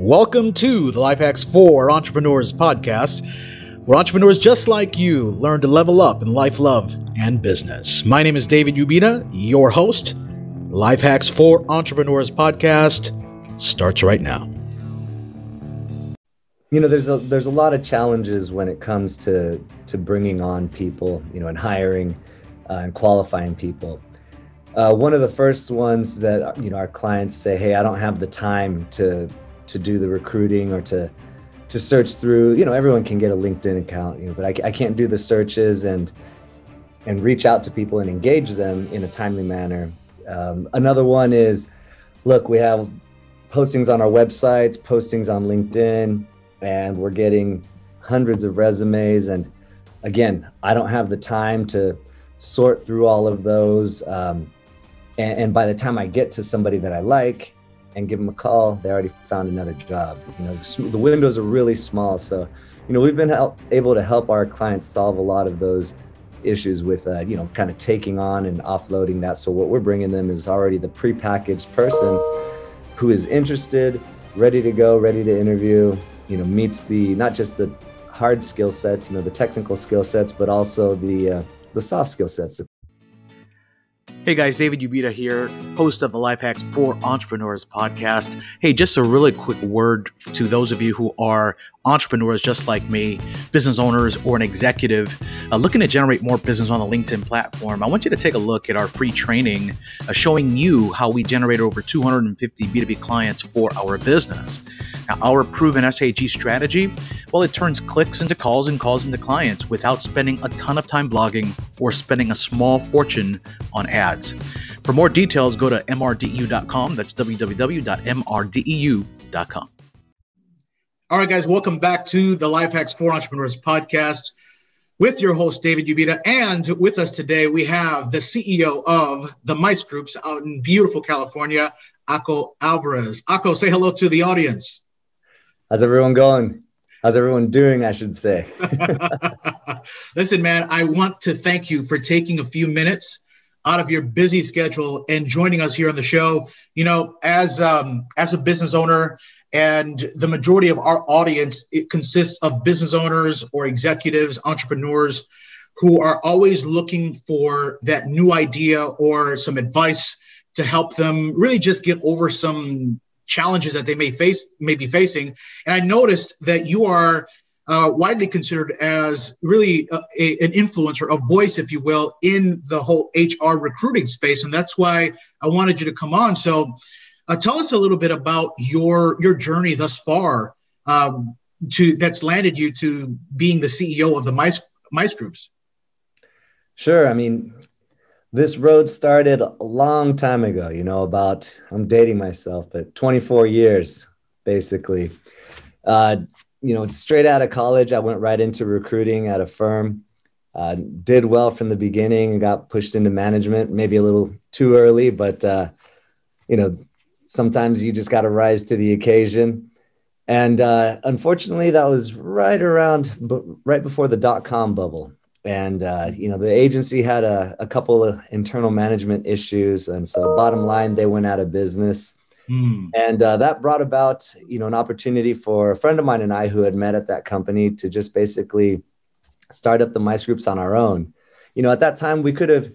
Welcome to the Life Hacks for Entrepreneurs podcast, where entrepreneurs just like you learn to level up in life, love, and business. My name is David Ubita, your host. Life Hacks for Entrepreneurs podcast starts right now. You know, there's a there's a lot of challenges when it comes to to bringing on people, you know, and hiring uh, and qualifying people. Uh, one of the first ones that you know our clients say, "Hey, I don't have the time to to do the recruiting or to to search through you know everyone can get a linkedin account you know but I, I can't do the searches and and reach out to people and engage them in a timely manner. Um, another one is look we have postings on our websites postings on linkedin and we're getting hundreds of resumes. And again i don't have the time to sort through all of those. Um, and, and by the time i get to somebody that i like and give them a call, they already found another job. You know, the, the windows are really small. So, you know, we've been help, able to help our clients solve a lot of those issues with, uh, you know, kind of taking on and offloading that. So what we're bringing them is already the prepackaged person who is interested, ready to go, ready to interview, you know, meets the, not just the hard skill sets, you know, the technical skill sets, but also the, uh, the soft skill sets, Hey guys, David Ubita here, host of the Life Hacks for Entrepreneurs podcast. Hey, just a really quick word to those of you who are entrepreneurs just like me, business owners, or an executive uh, looking to generate more business on the LinkedIn platform. I want you to take a look at our free training uh, showing you how we generate over 250 B2B clients for our business. Now, our proven SAG strategy, well, it turns clicks into calls and calls into clients without spending a ton of time blogging or spending a small fortune on ads. For more details, go to mrdeu.com. That's www.mrdeu.com. All right, guys, welcome back to the Life Hacks for Entrepreneurs podcast with your host, David Ubita. And with us today, we have the CEO of the Mice Groups out in beautiful California, Aco Alvarez. Aco, say hello to the audience. How's everyone going? How's everyone doing? I should say. Listen, man, I want to thank you for taking a few minutes out of your busy schedule and joining us here on the show. You know, as um, as a business owner, and the majority of our audience it consists of business owners or executives, entrepreneurs who are always looking for that new idea or some advice to help them really just get over some challenges that they may face may be facing. And I noticed that you are uh, widely considered as really a, a, an influencer, a voice, if you will, in the whole HR recruiting space, and that's why I wanted you to come on. So, uh, tell us a little bit about your your journey thus far um, to that's landed you to being the CEO of the Mice Mice Groups. Sure. I mean, this road started a long time ago, you know, about, I'm dating myself, but 24 years, basically. Uh, you know, straight out of college, I went right into recruiting at a firm. Uh, did well from the beginning and got pushed into management, maybe a little too early, but, uh, you know, sometimes you just got to rise to the occasion. And uh, unfortunately, that was right around, right before the dot com bubble. And uh, you know the agency had a, a, couple of internal management issues. And so bottom line they went out of business. Mm. and uh, that brought about you know an opportunity for a friend of mine and i who had met at that company to just basically start up the mice groups on our own. You know at that time we could have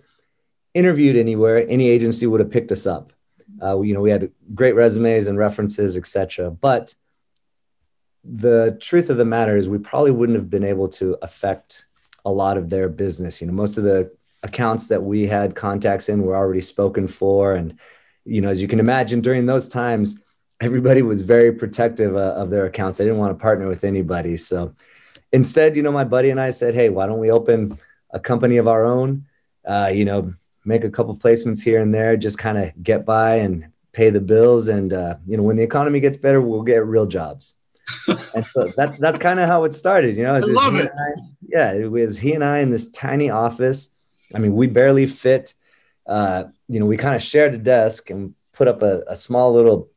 interviewed anywhere. Any agency would have picked us up uh, you know we had great resumes and references etc but the truth of the matter is we probably wouldn't have been able to affect a lot of their business. You know, most of the accounts that we had contacts in were already spoken for. And, you know, as you can imagine, during those times, everybody was very protective uh, of their accounts. They didn't want to partner with anybody. So instead, you know, my buddy and I said, hey, why don't we open a company of our own? Uh, you know, make a couple placements here and there, just kind of get by and pay the bills. And, uh, you know, when the economy gets better, we'll get real jobs and so that's that's kind of how it started, you know. I love it. I, yeah, it was he and I in this tiny office. I mean, we barely fit. Uh, you know, we kind of shared a desk and put up a, a small little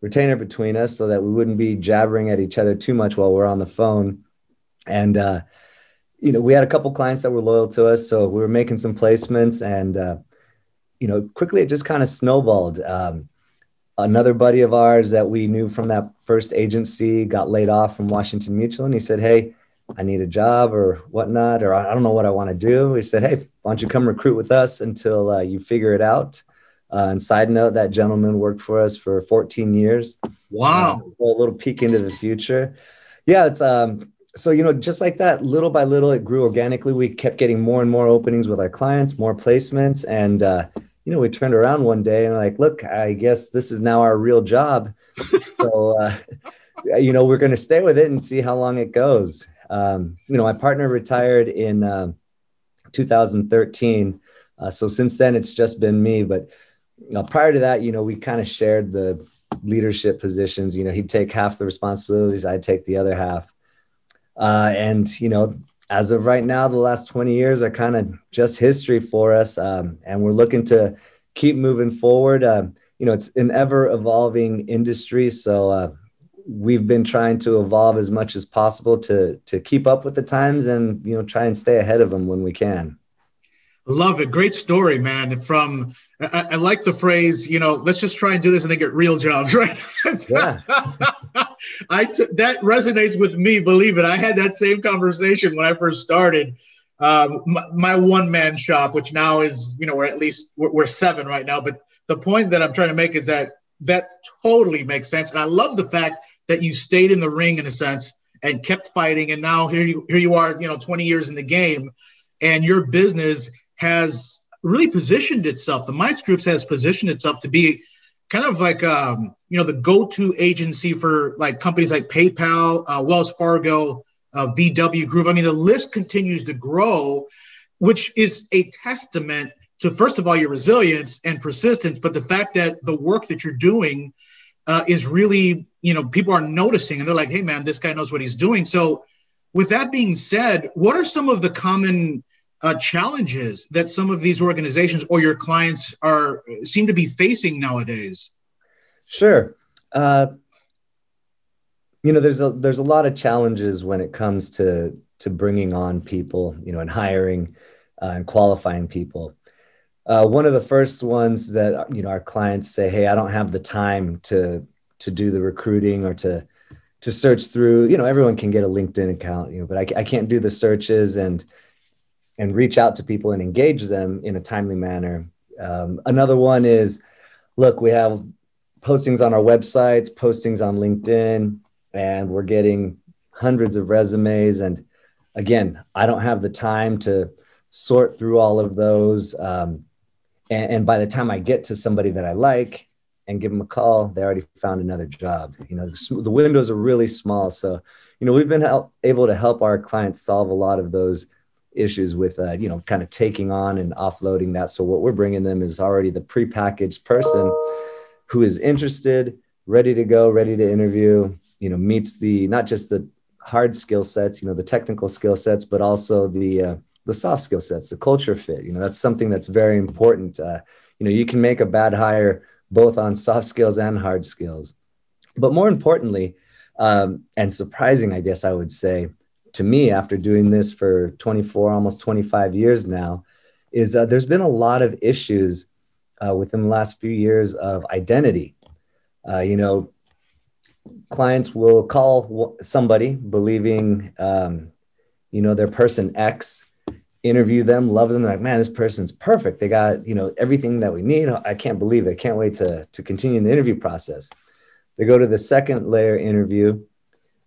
retainer between us so that we wouldn't be jabbering at each other too much while we're on the phone. And uh, you know, we had a couple clients that were loyal to us, so we were making some placements, and uh, you know, quickly it just kind of snowballed. Um, another buddy of ours that we knew from that first agency got laid off from Washington Mutual, and he said, "Hey, I need a job or whatnot, or I don't know what I want to do." He said, "Hey, why don't you come recruit with us until uh, you figure it out?" Uh, and side note, that gentleman worked for us for 14 years. Wow! Uh, a little peek into the future. Yeah, it's um. So you know, just like that, little by little, it grew organically. We kept getting more and more openings with our clients, more placements, and uh, you know, we turned around one day and like, look, I guess this is now our real job. so, uh, you know, we're going to stay with it and see how long it goes. Um, you know, my partner retired in uh, 2013. Uh, so since then, it's just been me. But uh, prior to that, you know, we kind of shared the leadership positions. You know, he'd take half the responsibilities, I'd take the other half. Uh, and, you know, as of right now, the last 20 years are kind of just history for us. Um, and we're looking to keep moving forward. Uh, you know, it's an ever evolving industry. So uh, we've been trying to evolve as much as possible to, to keep up with the times and, you know, try and stay ahead of them when we can. Love it. Great story, man. From I, I, like the phrase, you know, let's just try and do this and then get real jobs, right? Yeah. I t- that resonates with me. Believe it. I had that same conversation when I first started um, my, my one man shop, which now is, you know, we're at least we're, we're seven right now. But the point that I'm trying to make is that that totally makes sense, and I love the fact that you stayed in the ring in a sense and kept fighting, and now here you here you are, you know, 20 years in the game, and your business has really positioned itself. The Mice Groups has positioned itself to be kind of like um, you know the go-to agency for like companies like PayPal, uh, Wells Fargo, uh, VW Group. I mean, the list continues to grow, which is a testament to first of all your resilience and persistence, but the fact that the work that you're doing uh, is really you know people are noticing and they're like, hey man, this guy knows what he's doing. So, with that being said, what are some of the common uh, challenges that some of these organizations or your clients are seem to be facing nowadays? Sure. Uh, you know, there's a there's a lot of challenges when it comes to to bringing on people, you know, and hiring uh, and qualifying people. Uh, one of the first ones that you know our clients say, "Hey, I don't have the time to to do the recruiting or to to search through." You know, everyone can get a LinkedIn account, you know, but I, I can't do the searches and and reach out to people and engage them in a timely manner. Um, another one is look, we have postings on our websites, postings on LinkedIn, and we're getting hundreds of resumes. And again, I don't have the time to sort through all of those. Um, and, and, by the time I get to somebody that I like and give them a call, they already found another job. You know, the, the windows are really small. So, you know, we've been help, able to help our clients solve a lot of those issues with uh, you know kind of taking on and offloading that. So what we're bringing them is already the prepackaged person who is interested ready to go ready to interview you know meets the not just the hard skill sets you know the technical skill sets but also the uh, the soft skill sets the culture fit. You know that's something that's very important. Uh, you know you can make a bad hire both on soft skills and hard skills. But more importantly um, and surprising i guess i would say to me after doing this for 24 almost 25 years now is uh, there's been a lot of issues uh, within the last few years of identity. Uh, you know clients will call somebody believing um, you know their person x interview them love them like man this person's perfect. They got you know everything that we need. I can't believe it. I can't wait to to continue the interview process. They go to the second layer interview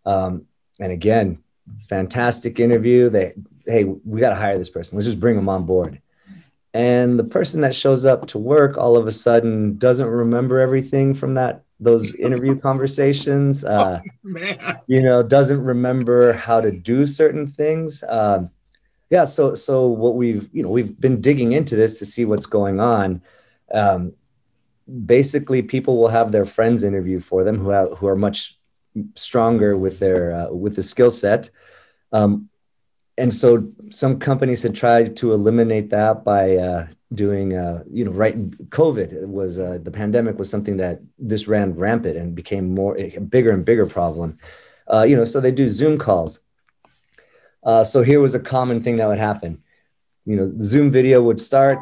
um, and again fantastic interview. They, hey, we got to hire this person. Let's just bring them on board. And the person that shows up to work all of a sudden doesn't remember everything from that those interview conversations. Uh, oh, you know, doesn't remember how to do certain things. Um, yeah. So so what we've you know we've been digging into this to see what's going on. Um, basically, people will have their friends interview for them who have, who are much stronger with their uh, with the skill set. Um, and so some companies had tried to eliminate that by uh, doing, uh, you know, right. COVID was uh, the pandemic was something that this ran rampant and became more a bigger and bigger problem. Uh, you know, so they do Zoom calls. Uh, so here was a common thing that would happen. You know, Zoom video would start,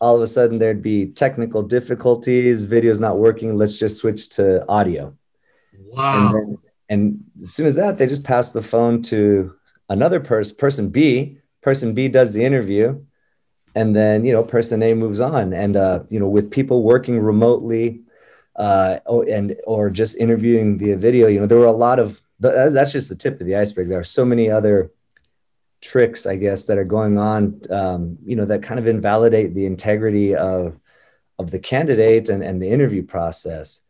all of a sudden there'd be technical difficulties, video's not working. Let's just switch to audio. Wow. And, then, and as soon as that, they just pass the phone to another person, person B. Person B does the interview, and then you know person A moves on. And uh, you know, with people working remotely, uh, and or just interviewing via video, you know, there were a lot of that's just the tip of the iceberg. There are so many other tricks, I guess, that are going on, um, you know, that kind of invalidate the integrity of of the candidate and, and the interview process.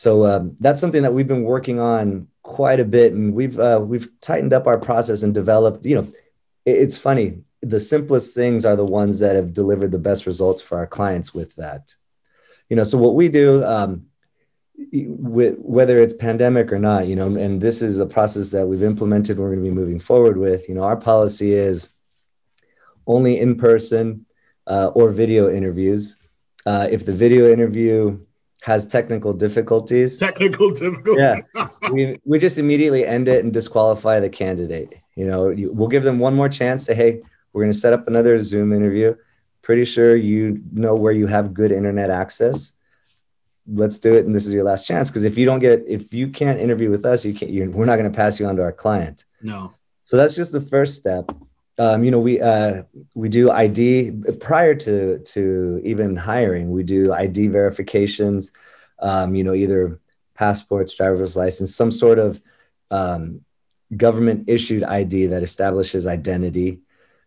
So um, that's something that we've been working on quite a bit, and we've uh, we've tightened up our process and developed. You know, it, it's funny. The simplest things are the ones that have delivered the best results for our clients with that. You know, so what we do, um, with, whether it's pandemic or not, you know, and this is a process that we've implemented. We're going to be moving forward with. You know, our policy is only in person uh, or video interviews. Uh, if the video interview has technical difficulties. Technical difficulties. yeah, we, we just immediately end it and disqualify the candidate. You know, you, we'll give them one more chance. Say, hey, we're going to set up another Zoom interview. Pretty sure you know where you have good internet access. Let's do it, and this is your last chance. Because if you don't get, if you can't interview with us, you can't. we're not going to pass you on to our client. No. So that's just the first step. Um, you know, we uh, we do ID prior to to even hiring. We do ID verifications. Um, you know, either passports, driver's license, some sort of um, government issued ID that establishes identity.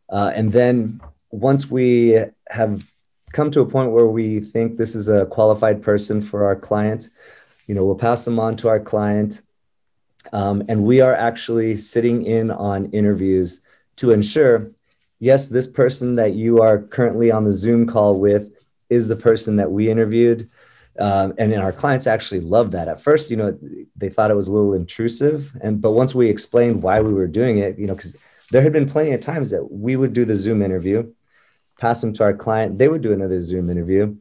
Uh, and then once we have come to a point where we think this is a qualified person for our client, you know, we'll pass them on to our client. Um, and we are actually sitting in on interviews to ensure yes, this person that you are currently on the Zoom call with is the person that we interviewed. Um, and our clients actually loved that. At first, you know, they thought it was a little intrusive, and but once we explained why we were doing it, you know, because there had been plenty of times that we would do the Zoom interview, pass them to our client, they would do another Zoom interview,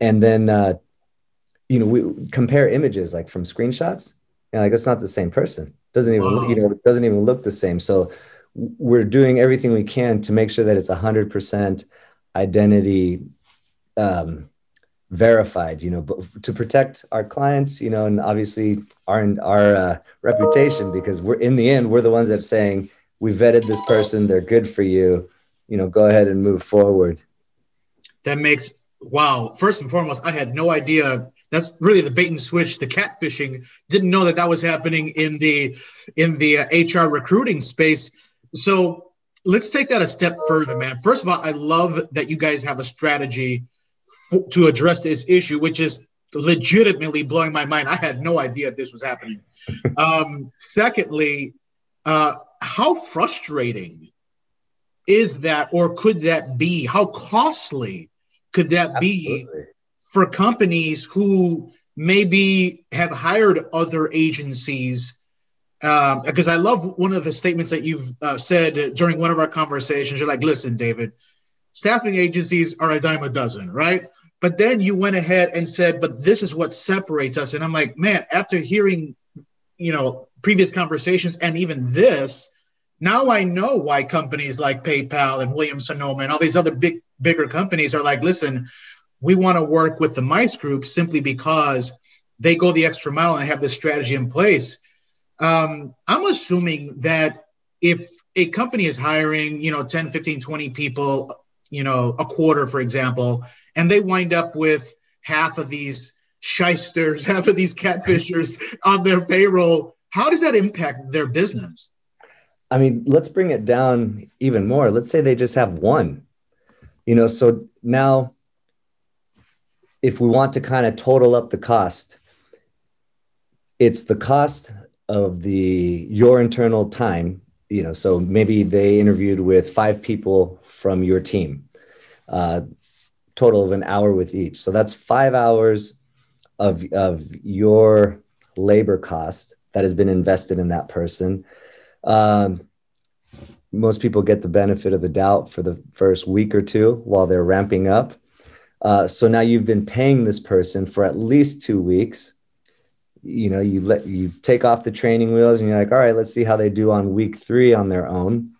and then, uh, you know, we compare images like from screenshots, and like that's not the same person. Doesn't even, wow. you know, it doesn't even look the same. So we're doing everything we can to make sure that it's 100% identity um, verified you know but to protect our clients you know and obviously our our uh, reputation because we're in the end we're the ones that saying we vetted this person. They're good for you. You know go ahead and move forward. That makes wow. First and foremost i had no idea. That's really the bait and switch. The catfishing. Didn't know that that was happening in the in the uh, hr recruiting space so let's take that a step further, man. First of all, I love that you guys have a strategy f- to address this issue, which is legitimately blowing my mind. I had no idea this was happening. um, secondly, uh, how frustrating is that, or could that be? How costly could that Absolutely. be for companies who maybe have hired other agencies? Because um, I love one of the statements that you've uh, said during one of our conversations. You're like, listen, David, staffing agencies are a dime a dozen, right? But then you went ahead and said, but this is what separates us. And I'm like, man, after hearing, you know, previous conversations and even this, now I know why companies like PayPal and Williams Sonoma and all these other big, bigger companies are like, listen, we want to work with the Mice Group simply because they go the extra mile and have this strategy in place um, I'm assuming that if a company is hiring, you know, 10, 15, 20 people, you know, a quarter, for example, and they wind up with half of these shysters, half of these catfishers on their payroll, how does that impact their business? I mean, let's bring it down even more. Let's say they just have one. You know, so now if we want to kind of total up the cost, it's the cost of the your internal time you know so maybe they interviewed with five people from your team uh, total of an hour with each. So that's five hours of of your labor cost that has been invested in that person. Um, most people get the benefit of the doubt for the first week or two while they're ramping up. Uh, so now you've been paying this person for at least two weeks you know you let you take off the training wheels and you're like all right let's see how they do on week three on their own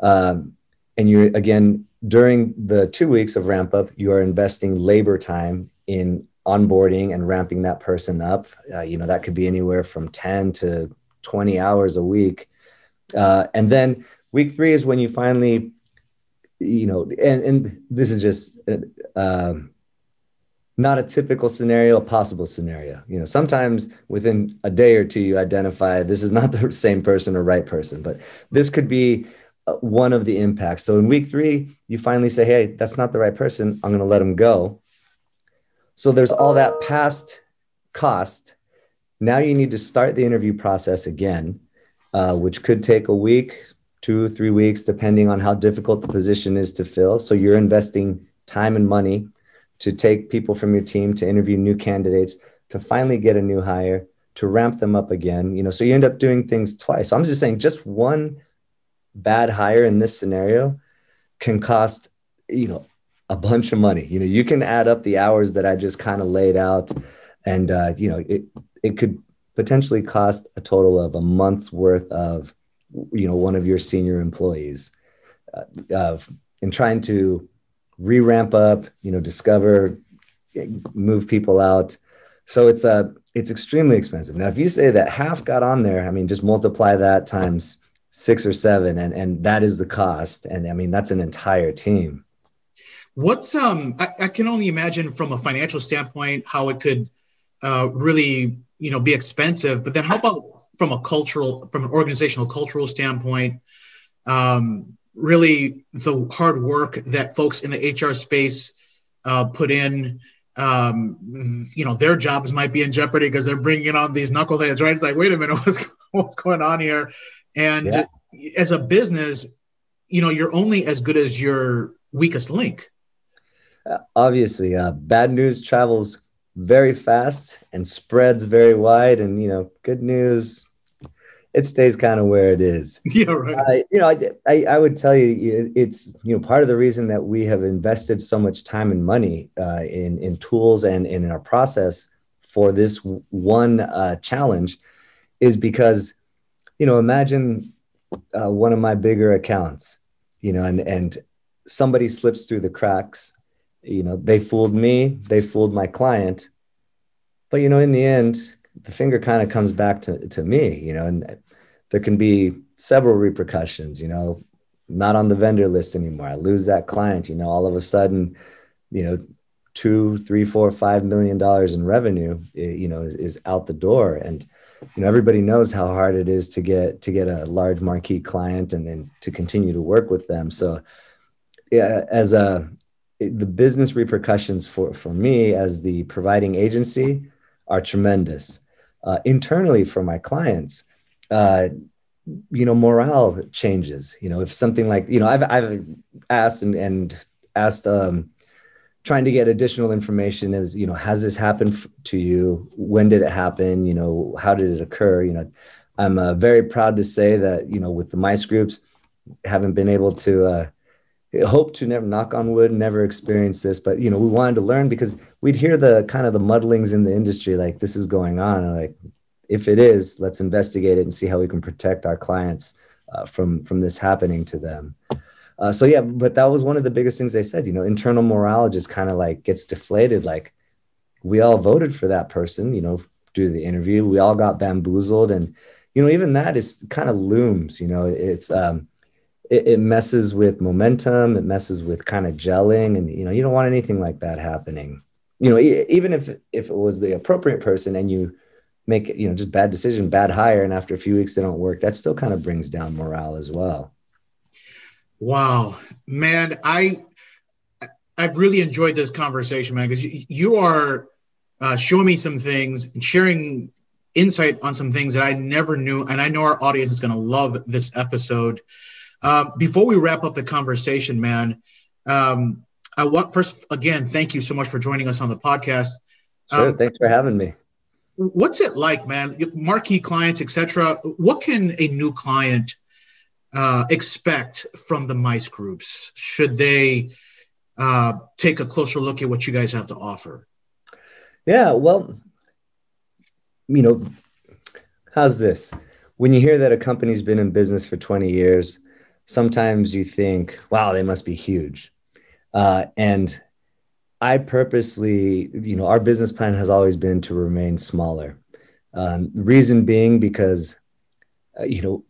um, and you're again during the two weeks of ramp up, you are investing labor time in onboarding and ramping that person up. Uh, you know, that could be anywhere from 10 to 20 hours a week. Uh, and then week three is when you finally, you know, and, and this is just uh, not a typical scenario, a possible scenario. You know, sometimes within a day or two, you identify this is not the same person or right person, but this could be uh, one of the impacts. So in week three, you finally say, hey, that's not the right person. I'm going to let them go. So there's all that past cost. Now you need to start the interview process again, uh, which could take a week, two, three weeks, depending on how difficult the position is to fill. So you're investing time and money to take people from your team to interview new candidates to finally get a new hire to ramp them up again you know so you end up doing things twice. So i'm just saying just one bad hire in this scenario can cost you know a bunch of money. You know you can add up the hours that i just kind of laid out and uh, you know it it could potentially cost a total of a month's worth of you know one of your senior employees uh, of in trying to re-ramp up, you know, discover, move people out. So it's a uh, it's extremely expensive. Now, if you say that half got on there, I mean, just multiply that times six or seven, and and that is the cost. And I mean, that's an entire team. What's um? I, I can only imagine from a financial standpoint how it could uh, really you know be expensive. But then how about from a cultural, from an organizational cultural standpoint? Um, really the hard work that folks in the HR space uh, put in. Um, you know, their jobs might be in jeopardy because they're bringing on these knuckleheads, right? It's like, wait a minute, what's what's going on here? And yeah. as a business, you know, you're only as good as your weakest link. Uh, obviously, uh, bad news travels very fast and spreads very wide, and you know, good news it stays kind of where it is. Yeah, right. Uh, you know, I, I, I, would tell you, it's you know part of the reason that we have invested so much time and money uh, in in tools and, and in our process for this one uh, challenge is because you know imagine uh, one of my bigger accounts, you know, and and somebody slips through the cracks. You know, they fooled me, they fooled my client, but you know, in the end, the finger kind of comes back to, to me, you know, and there can be several repercussions, you know, not on the vendor list anymore. I lose that client, you know, all of a sudden, you know, two, three, four, five million dollars in revenue, eh, you know, is, is out the door. And, you know, everybody knows how hard it is to get, to get a large marquee client and then to continue to work with them. So yeah, as a, the business repercussions for, for me as the providing agency are tremendous. Uh, internally for my clients, uh, you know, morale changes. You know, if something like, you know, I've, I've asked and, and asked, um, trying to get additional information is, you know, has this happened to you? When did it happen? You know, how did it occur? You know, I'm uh, very proud to say that, you know, with the mice groups, haven't been able to, uh, hope to never knock on wood never experience this but you know we wanted to learn because we'd hear the kind of the muddlings in the industry like this is going on and like if it is, let's investigate it and see how we can protect our clients uh, from from this happening to them. Uh, so yeah, but that was one of the biggest things they said. You know, internal morale just kind of like gets deflated. Like we all voted for that person. You know, do the interview, we all got bamboozled, and you know, even that is kind of looms. You know, it's um, it, it messes with momentum. It messes with kind of gelling, and you know, you don't want anything like that happening. You know, even if if it was the appropriate person and you make you know just bad decision bad hire and after a few weeks they don't work. That still kind of brings down morale as well. Wow. Man i i've really enjoyed this conversation man because you, you, are uh, showing me some things and sharing insight on some things that i never knew and i know our audience is going to love this episode. Uh, before we wrap up the conversation man um, i want first again thank you so much for joining us on the podcast. Sure um, thanks for having me what's it like, man? Marquee clients, etc. What can a new client uh, expect from the mice groups? Should they uh, take a closer look at what you guys have to offer? Yeah, well, you know, how's this? When you hear that a company's been in business for 20 years, sometimes you think, wow, they must be huge. Uh, and I purposely, you know, our business plan has always been to remain smaller. Um, reason being because, uh, you know,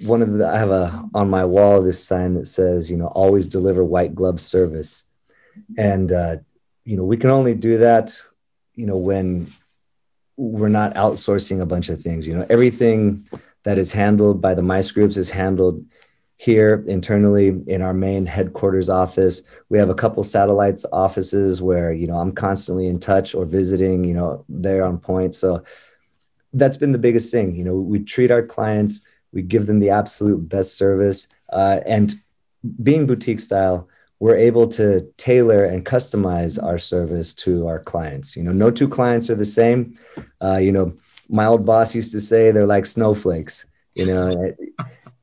one of the, I have a, on my wall, this sign that says, you know, always deliver white glove service. And, uh, you know, we can only do that, you know, when we're not outsourcing a bunch of things, you know, everything that is handled by the mice groups is handled here internally in our main headquarters office. We have a couple satellites offices where you know i'm constantly in touch or visiting you know they're on point. So that's been the biggest thing you know we treat our clients we give them the absolute best service uh, and being boutique style we're able to tailor and customize our service to our clients. You know no two clients are the same. Uh, you know my old boss used to say they're like snowflakes you know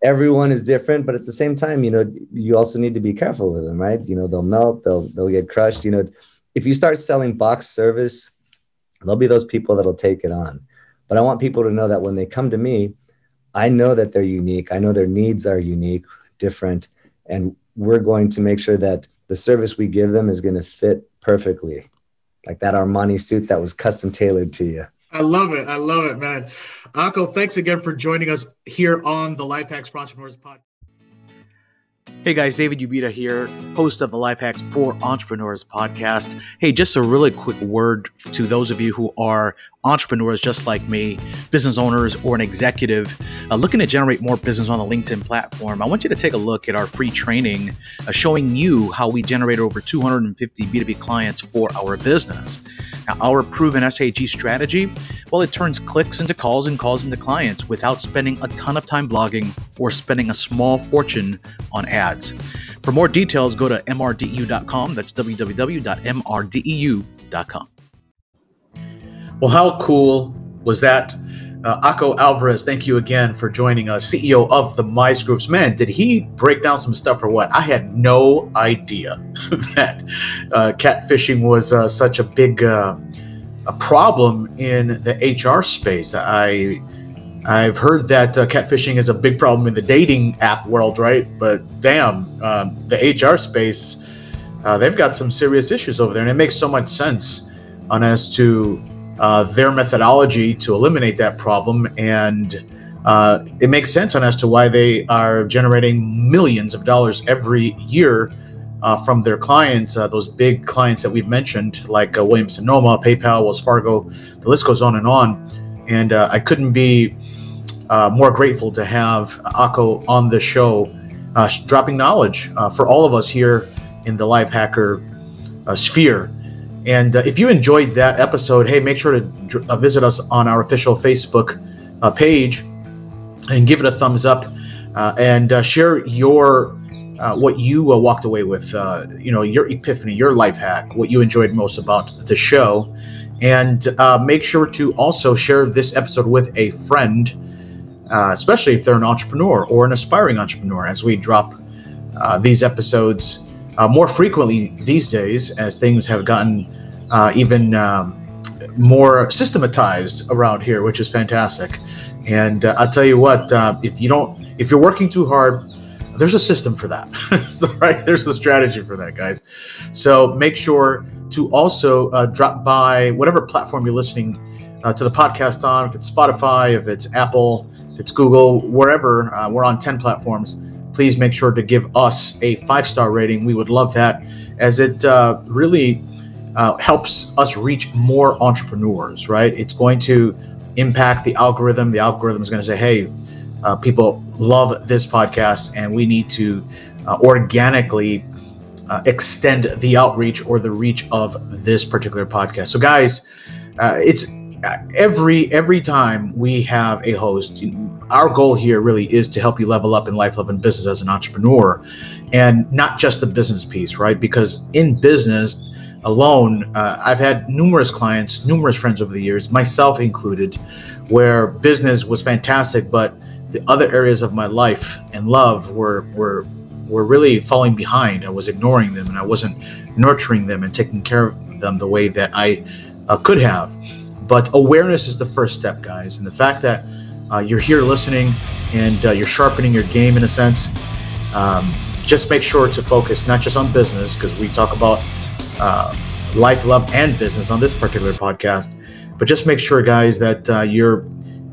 everyone is different but at the same time you know you also need to be careful with them right? You know they'll melt they'll they'll get crushed. You know if you start selling box service there'll be those people that'll take it on. But i want people to know that when they come to me i know that they're unique. I know their needs are unique different and we're going to make sure that the service we give them is going to fit perfectly. Like that armani suit that was custom tailored to you I love it. I love it, man. Aco, thanks again for joining us here on the Life Hacks for Entrepreneurs podcast. Hey guys, David Ubita here, host of the Life Hacks for Entrepreneurs podcast. Hey, just a really quick word to those of you who are entrepreneurs just like me, business owners, or an executive uh, looking to generate more business on the LinkedIn platform. I want you to take a look at our free training uh, showing you how we generate over 250 B2B clients for our business. Now, our proven SAG strategy, well, it turns clicks into calls and calls into clients without spending a ton of time blogging or spending a small fortune on ads. For more details, go to mrdeu.com. That's www.mrdeu.com. Well, how cool was that? Uh, Aco Alvarez, thank you again for joining us, CEO of the Mice Groups. Man, did he break down some stuff or what? I had no idea that uh, catfishing was uh, such a big uh, a problem in the HR space. I I've heard that uh, catfishing is a big problem in the dating app world, right? But damn, um, the HR space, uh, they've got some serious issues over there, and it makes so much sense on as to uh, their methodology to eliminate that problem. And uh, it makes sense on as to why they are generating millions of dollars every year uh, from their clients, uh, those big clients that we've mentioned, like uh, Williams Sonoma, PayPal, Wells Fargo, the list goes on and on. And uh, I couldn't be more grateful to have Aco on the show, dropping knowledge for all of us here in the Life Hacker sphere. And uh, if you enjoyed that episode, hey, make sure to uh, visit us on our official Facebook uh, page and give it a thumbs up uh, and uh, share your uh, what you walked away with, you know, your epiphany, your life hack, what you enjoyed most about the show. And make sure to also share this episode with a friend, especially if they're an entrepreneur or an aspiring entrepreneur, as we drop these episodes uh, more frequently these days as things have gotten uh, even um, more systematized around here, which is fantastic. And uh, I'll tell you what, uh, if you don't, if you're working too hard, there's a system for that. right? There's a strategy for that, guys. So make sure to also uh, drop by whatever platform you're listening uh, to the podcast on. If it's Spotify, if it's Apple, if it's Google, wherever, we're on 10 platforms please make sure to give us a five star rating. We would love that as it uh, really uh, helps us reach more entrepreneurs, right? It's going to impact the algorithm. The algorithm is going to say, hey, uh, people love this podcast, and we need to uh, organically uh, extend the outreach or the reach of this particular podcast. So, guys, uh, it's every every time we have a host our goal here really is to help you level up in life love and business as an entrepreneur and not just the business piece right because in business alone uh, i've had numerous clients numerous friends over the years myself included where business was fantastic but the other areas of my life and love were were were really falling behind i was ignoring them and i wasn't nurturing them and taking care of them the way that i uh, could have but awareness is the first step, guys. And the fact that uh, you're here listening and uh, you're sharpening your game in a sense, um, just make sure to focus not just on business because we talk about uh, life, love, and business on this particular podcast, but just make sure, guys, that uh, you're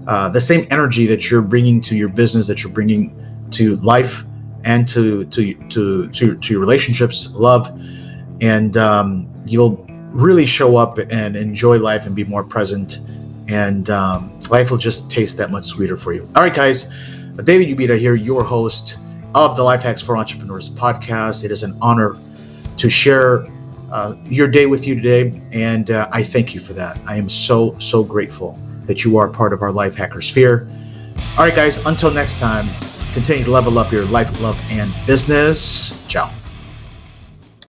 uh, the same energy that you're bringing to your business that you're bringing to life and to to to to, to your relationships, love, and um, you'll really show up and enjoy life and be more present, and um, life will just taste that much sweeter for you. All right, guys, David Ubita here, your host of the Life Hacks for Entrepreneurs podcast. It is an honor to share uh, your day with you today, and uh, I thank you for that. I am so so grateful that you are part of our Life Hacker sphere. All right, guys, until next time, continue to level up your life, love, and business. Ciao.